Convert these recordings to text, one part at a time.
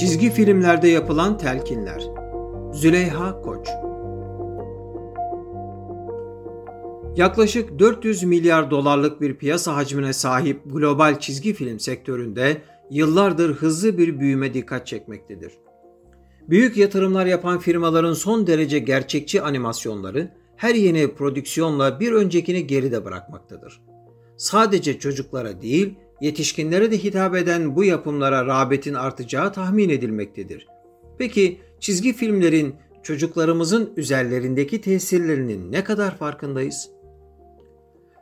Çizgi filmlerde yapılan telkinler. Züleyha Koç Yaklaşık 400 milyar dolarlık bir piyasa hacmine sahip global çizgi film sektöründe yıllardır hızlı bir büyüme dikkat çekmektedir. Büyük yatırımlar yapan firmaların son derece gerçekçi animasyonları her yeni prodüksiyonla bir öncekini geride bırakmaktadır. Sadece çocuklara değil, yetişkinlere de hitap eden bu yapımlara rağbetin artacağı tahmin edilmektedir. Peki çizgi filmlerin çocuklarımızın üzerlerindeki tesirlerinin ne kadar farkındayız?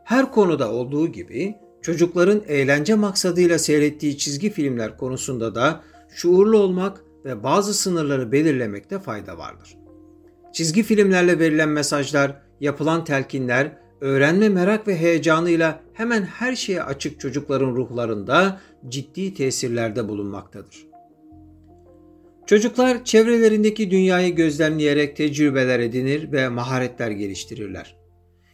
Her konuda olduğu gibi çocukların eğlence maksadıyla seyrettiği çizgi filmler konusunda da şuurlu olmak ve bazı sınırları belirlemekte fayda vardır. Çizgi filmlerle verilen mesajlar, yapılan telkinler, öğrenme merak ve heyecanıyla hemen her şeye açık çocukların ruhlarında ciddi tesirlerde bulunmaktadır. Çocuklar çevrelerindeki dünyayı gözlemleyerek tecrübeler edinir ve maharetler geliştirirler.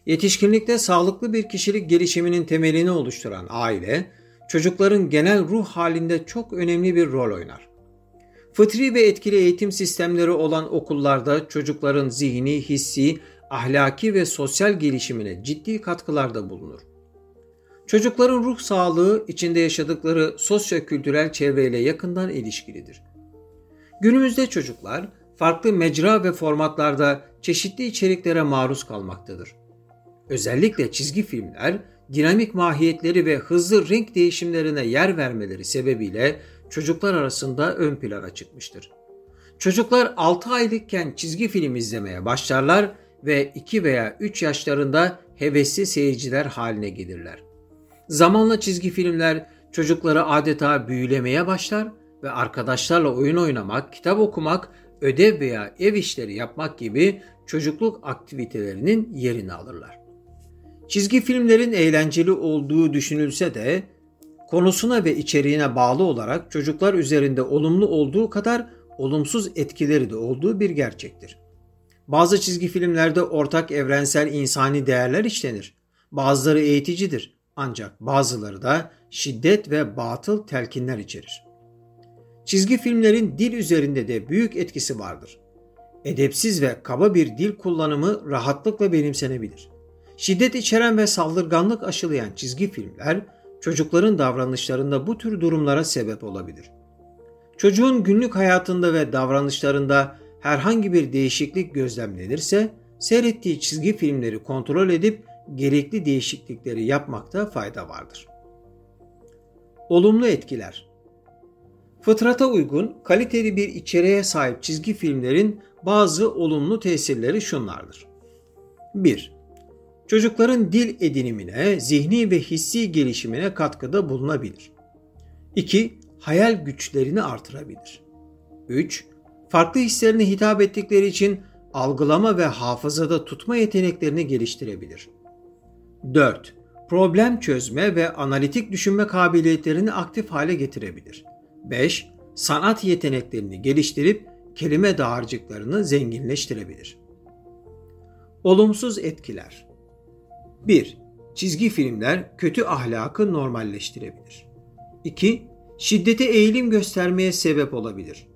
Yetişkinlikte sağlıklı bir kişilik gelişiminin temelini oluşturan aile, çocukların genel ruh halinde çok önemli bir rol oynar. Fıtri ve etkili eğitim sistemleri olan okullarda çocukların zihni, hissi, ahlaki ve sosyal gelişimine ciddi katkılarda bulunur. Çocukların ruh sağlığı içinde yaşadıkları sosyo-kültürel çevreyle yakından ilişkilidir. Günümüzde çocuklar farklı mecra ve formatlarda çeşitli içeriklere maruz kalmaktadır. Özellikle çizgi filmler dinamik mahiyetleri ve hızlı renk değişimlerine yer vermeleri sebebiyle çocuklar arasında ön plana çıkmıştır. Çocuklar 6 aylıkken çizgi film izlemeye başlarlar ve 2 veya 3 yaşlarında hevesli seyirciler haline gelirler. Zamanla çizgi filmler çocukları adeta büyülemeye başlar ve arkadaşlarla oyun oynamak, kitap okumak, ödev veya ev işleri yapmak gibi çocukluk aktivitelerinin yerini alırlar. Çizgi filmlerin eğlenceli olduğu düşünülse de konusuna ve içeriğine bağlı olarak çocuklar üzerinde olumlu olduğu kadar olumsuz etkileri de olduğu bir gerçektir. Bazı çizgi filmlerde ortak evrensel insani değerler işlenir. Bazıları eğiticidir ancak bazıları da şiddet ve batıl telkinler içerir. Çizgi filmlerin dil üzerinde de büyük etkisi vardır. Edepsiz ve kaba bir dil kullanımı rahatlıkla benimsenebilir. Şiddet içeren ve saldırganlık aşılayan çizgi filmler çocukların davranışlarında bu tür durumlara sebep olabilir. Çocuğun günlük hayatında ve davranışlarında herhangi bir değişiklik gözlemlenirse seyrettiği çizgi filmleri kontrol edip gerekli değişiklikleri yapmakta fayda vardır. Olumlu etkiler Fıtrata uygun, kaliteli bir içeriğe sahip çizgi filmlerin bazı olumlu tesirleri şunlardır. 1. Çocukların dil edinimine, zihni ve hissi gelişimine katkıda bulunabilir. 2. Hayal güçlerini artırabilir. 3. Farklı hislerine hitap ettikleri için algılama ve hafızada tutma yeteneklerini geliştirebilir. 4. Problem çözme ve analitik düşünme kabiliyetlerini aktif hale getirebilir. 5. Sanat yeteneklerini geliştirip kelime dağarcıklarını zenginleştirebilir. Olumsuz etkiler 1. Çizgi filmler kötü ahlakı normalleştirebilir. 2. Şiddete eğilim göstermeye sebep olabilir.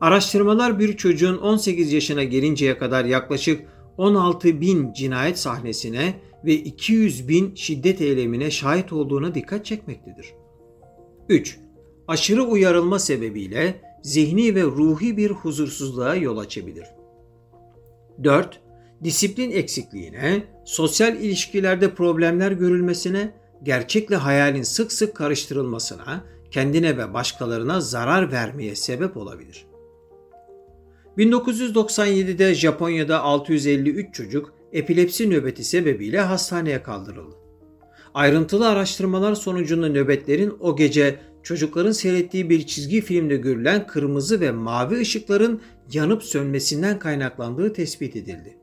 Araştırmalar bir çocuğun 18 yaşına gelinceye kadar yaklaşık 16 bin cinayet sahnesine ve 200 bin şiddet eylemine şahit olduğuna dikkat çekmektedir. 3. Aşırı uyarılma sebebiyle zihni ve ruhi bir huzursuzluğa yol açabilir. 4 disiplin eksikliğine, sosyal ilişkilerde problemler görülmesine, gerçekle hayalin sık sık karıştırılmasına, kendine ve başkalarına zarar vermeye sebep olabilir. 1997'de Japonya'da 653 çocuk epilepsi nöbeti sebebiyle hastaneye kaldırıldı. Ayrıntılı araştırmalar sonucunda nöbetlerin o gece çocukların seyrettiği bir çizgi filmde görülen kırmızı ve mavi ışıkların yanıp sönmesinden kaynaklandığı tespit edildi.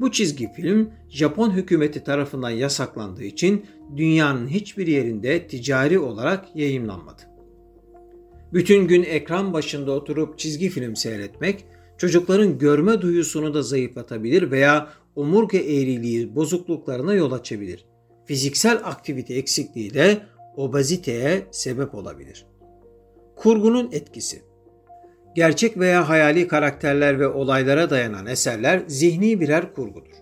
Bu çizgi film Japon hükümeti tarafından yasaklandığı için dünyanın hiçbir yerinde ticari olarak yayınlanmadı. Bütün gün ekran başında oturup çizgi film seyretmek çocukların görme duyusunu da zayıflatabilir veya omurga eğriliği bozukluklarına yol açabilir. Fiziksel aktivite eksikliği de obeziteye sebep olabilir. Kurgunun etkisi Gerçek veya hayali karakterler ve olaylara dayanan eserler zihni birer kurgudur.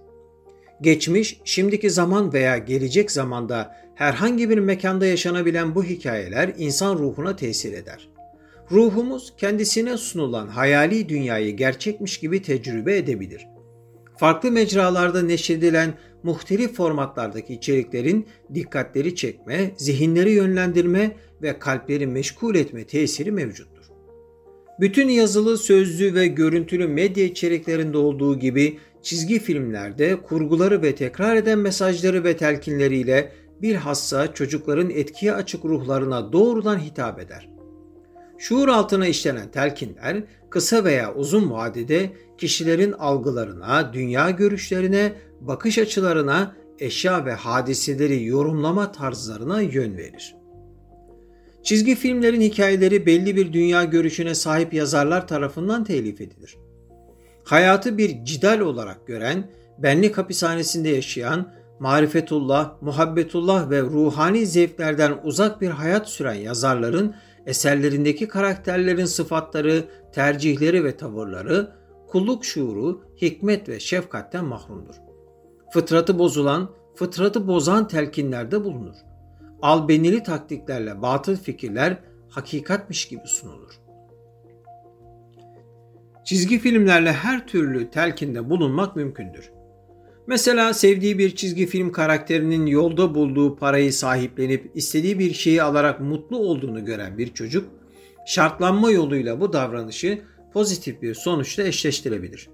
Geçmiş, şimdiki zaman veya gelecek zamanda herhangi bir mekanda yaşanabilen bu hikayeler insan ruhuna tesir eder. Ruhumuz kendisine sunulan hayali dünyayı gerçekmiş gibi tecrübe edebilir. Farklı mecralarda neşredilen muhtelif formatlardaki içeriklerin dikkatleri çekme, zihinleri yönlendirme ve kalpleri meşgul etme tesiri mevcuttur. Bütün yazılı, sözlü ve görüntülü medya içeriklerinde olduğu gibi çizgi filmlerde kurguları ve tekrar eden mesajları ve telkinleriyle bilhassa çocukların etkiye açık ruhlarına doğrudan hitap eder. Şuur altına işlenen telkinler kısa veya uzun vadede kişilerin algılarına, dünya görüşlerine, bakış açılarına, eşya ve hadiseleri yorumlama tarzlarına yön verir. Çizgi filmlerin hikayeleri belli bir dünya görüşüne sahip yazarlar tarafından telif edilir. Hayatı bir cidal olarak gören, benlik hapishanesinde yaşayan, marifetullah, muhabbetullah ve ruhani zevklerden uzak bir hayat süren yazarların eserlerindeki karakterlerin sıfatları, tercihleri ve tavırları kulluk şuuru, hikmet ve şefkatten mahrumdur. Fıtratı bozulan, fıtratı bozan telkinlerde bulunur. Albenili taktiklerle batıl fikirler hakikatmiş gibi sunulur. Çizgi filmlerle her türlü telkinde bulunmak mümkündür. Mesela sevdiği bir çizgi film karakterinin yolda bulduğu parayı sahiplenip istediği bir şeyi alarak mutlu olduğunu gören bir çocuk, şartlanma yoluyla bu davranışı pozitif bir sonuçla eşleştirebilir.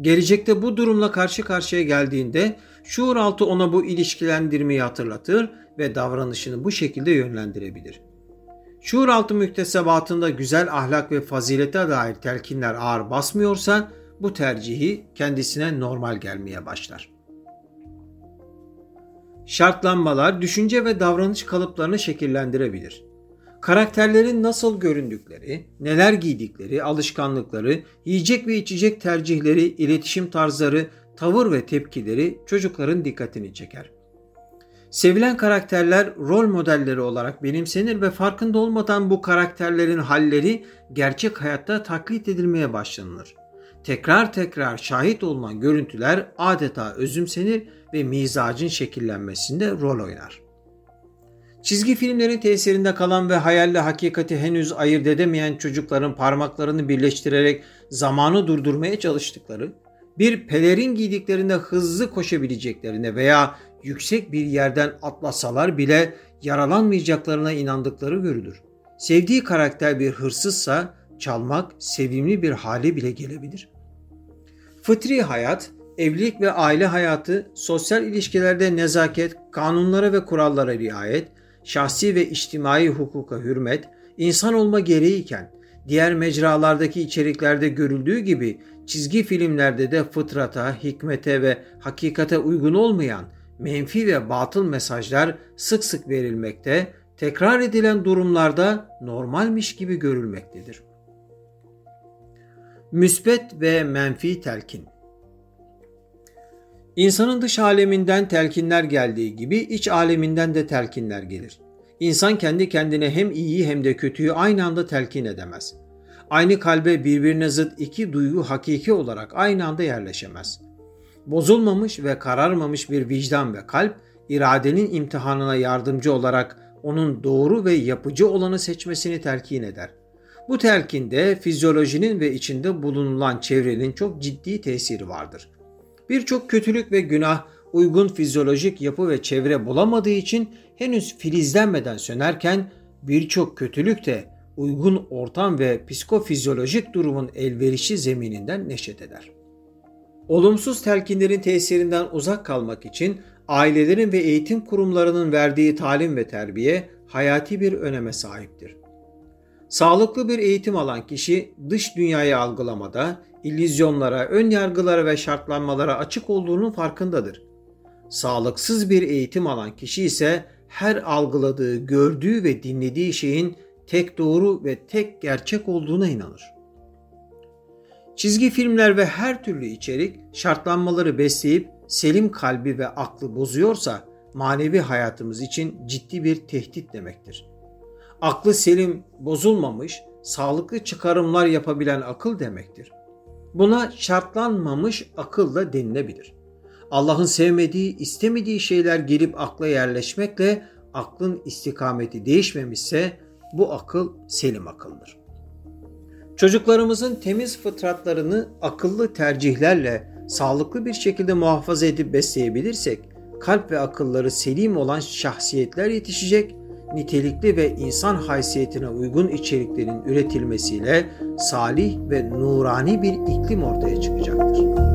Gelecekte bu durumla karşı karşıya geldiğinde şuur altı ona bu ilişkilendirmeyi hatırlatır ve davranışını bu şekilde yönlendirebilir. Şuur altı müktesebatında güzel ahlak ve fazilete dair telkinler ağır basmıyorsa bu tercihi kendisine normal gelmeye başlar. Şartlanmalar düşünce ve davranış kalıplarını şekillendirebilir. Karakterlerin nasıl göründükleri, neler giydikleri, alışkanlıkları, yiyecek ve içecek tercihleri, iletişim tarzları, tavır ve tepkileri çocukların dikkatini çeker. Sevilen karakterler rol modelleri olarak benimsenir ve farkında olmadan bu karakterlerin halleri gerçek hayatta taklit edilmeye başlanılır tekrar tekrar şahit olunan görüntüler adeta özümsenir ve mizacın şekillenmesinde rol oynar. Çizgi filmlerin tesirinde kalan ve hayalle hakikati henüz ayırt edemeyen çocukların parmaklarını birleştirerek zamanı durdurmaya çalıştıkları, bir pelerin giydiklerinde hızlı koşabileceklerine veya yüksek bir yerden atlasalar bile yaralanmayacaklarına inandıkları görülür. Sevdiği karakter bir hırsızsa çalmak sevimli bir hale bile gelebilir. Fıtri hayat, evlilik ve aile hayatı, sosyal ilişkilerde nezaket, kanunlara ve kurallara riayet, şahsi ve içtimai hukuka hürmet, insan olma gereğiyken diğer mecralardaki içeriklerde görüldüğü gibi çizgi filmlerde de fıtrata, hikmete ve hakikate uygun olmayan menfi ve batıl mesajlar sık sık verilmekte, tekrar edilen durumlarda normalmiş gibi görülmektedir. Müsbet ve menfi telkin İnsanın dış aleminden telkinler geldiği gibi iç aleminden de telkinler gelir. İnsan kendi kendine hem iyiyi hem de kötüyü aynı anda telkin edemez. Aynı kalbe birbirine zıt iki duygu hakiki olarak aynı anda yerleşemez. Bozulmamış ve kararmamış bir vicdan ve kalp iradenin imtihanına yardımcı olarak onun doğru ve yapıcı olanı seçmesini telkin eder. Bu telkinde fizyolojinin ve içinde bulunulan çevrenin çok ciddi tesiri vardır. Birçok kötülük ve günah uygun fizyolojik yapı ve çevre bulamadığı için henüz filizlenmeden sönerken birçok kötülük de uygun ortam ve psikofizyolojik durumun elverişi zemininden neşet eder. Olumsuz telkinlerin tesirinden uzak kalmak için ailelerin ve eğitim kurumlarının verdiği talim ve terbiye hayati bir öneme sahiptir. Sağlıklı bir eğitim alan kişi dış dünyayı algılamada, illüzyonlara, ön yargılara ve şartlanmalara açık olduğunun farkındadır. Sağlıksız bir eğitim alan kişi ise her algıladığı, gördüğü ve dinlediği şeyin tek doğru ve tek gerçek olduğuna inanır. Çizgi filmler ve her türlü içerik şartlanmaları besleyip selim kalbi ve aklı bozuyorsa manevi hayatımız için ciddi bir tehdit demektir aklı selim bozulmamış, sağlıklı çıkarımlar yapabilen akıl demektir. Buna şartlanmamış akıl da denilebilir. Allah'ın sevmediği, istemediği şeyler gelip akla yerleşmekle aklın istikameti değişmemişse bu akıl selim akıldır. Çocuklarımızın temiz fıtratlarını akıllı tercihlerle sağlıklı bir şekilde muhafaza edip besleyebilirsek kalp ve akılları selim olan şahsiyetler yetişecek, nitelikli ve insan haysiyetine uygun içeriklerin üretilmesiyle salih ve nurani bir iklim ortaya çıkacaktır.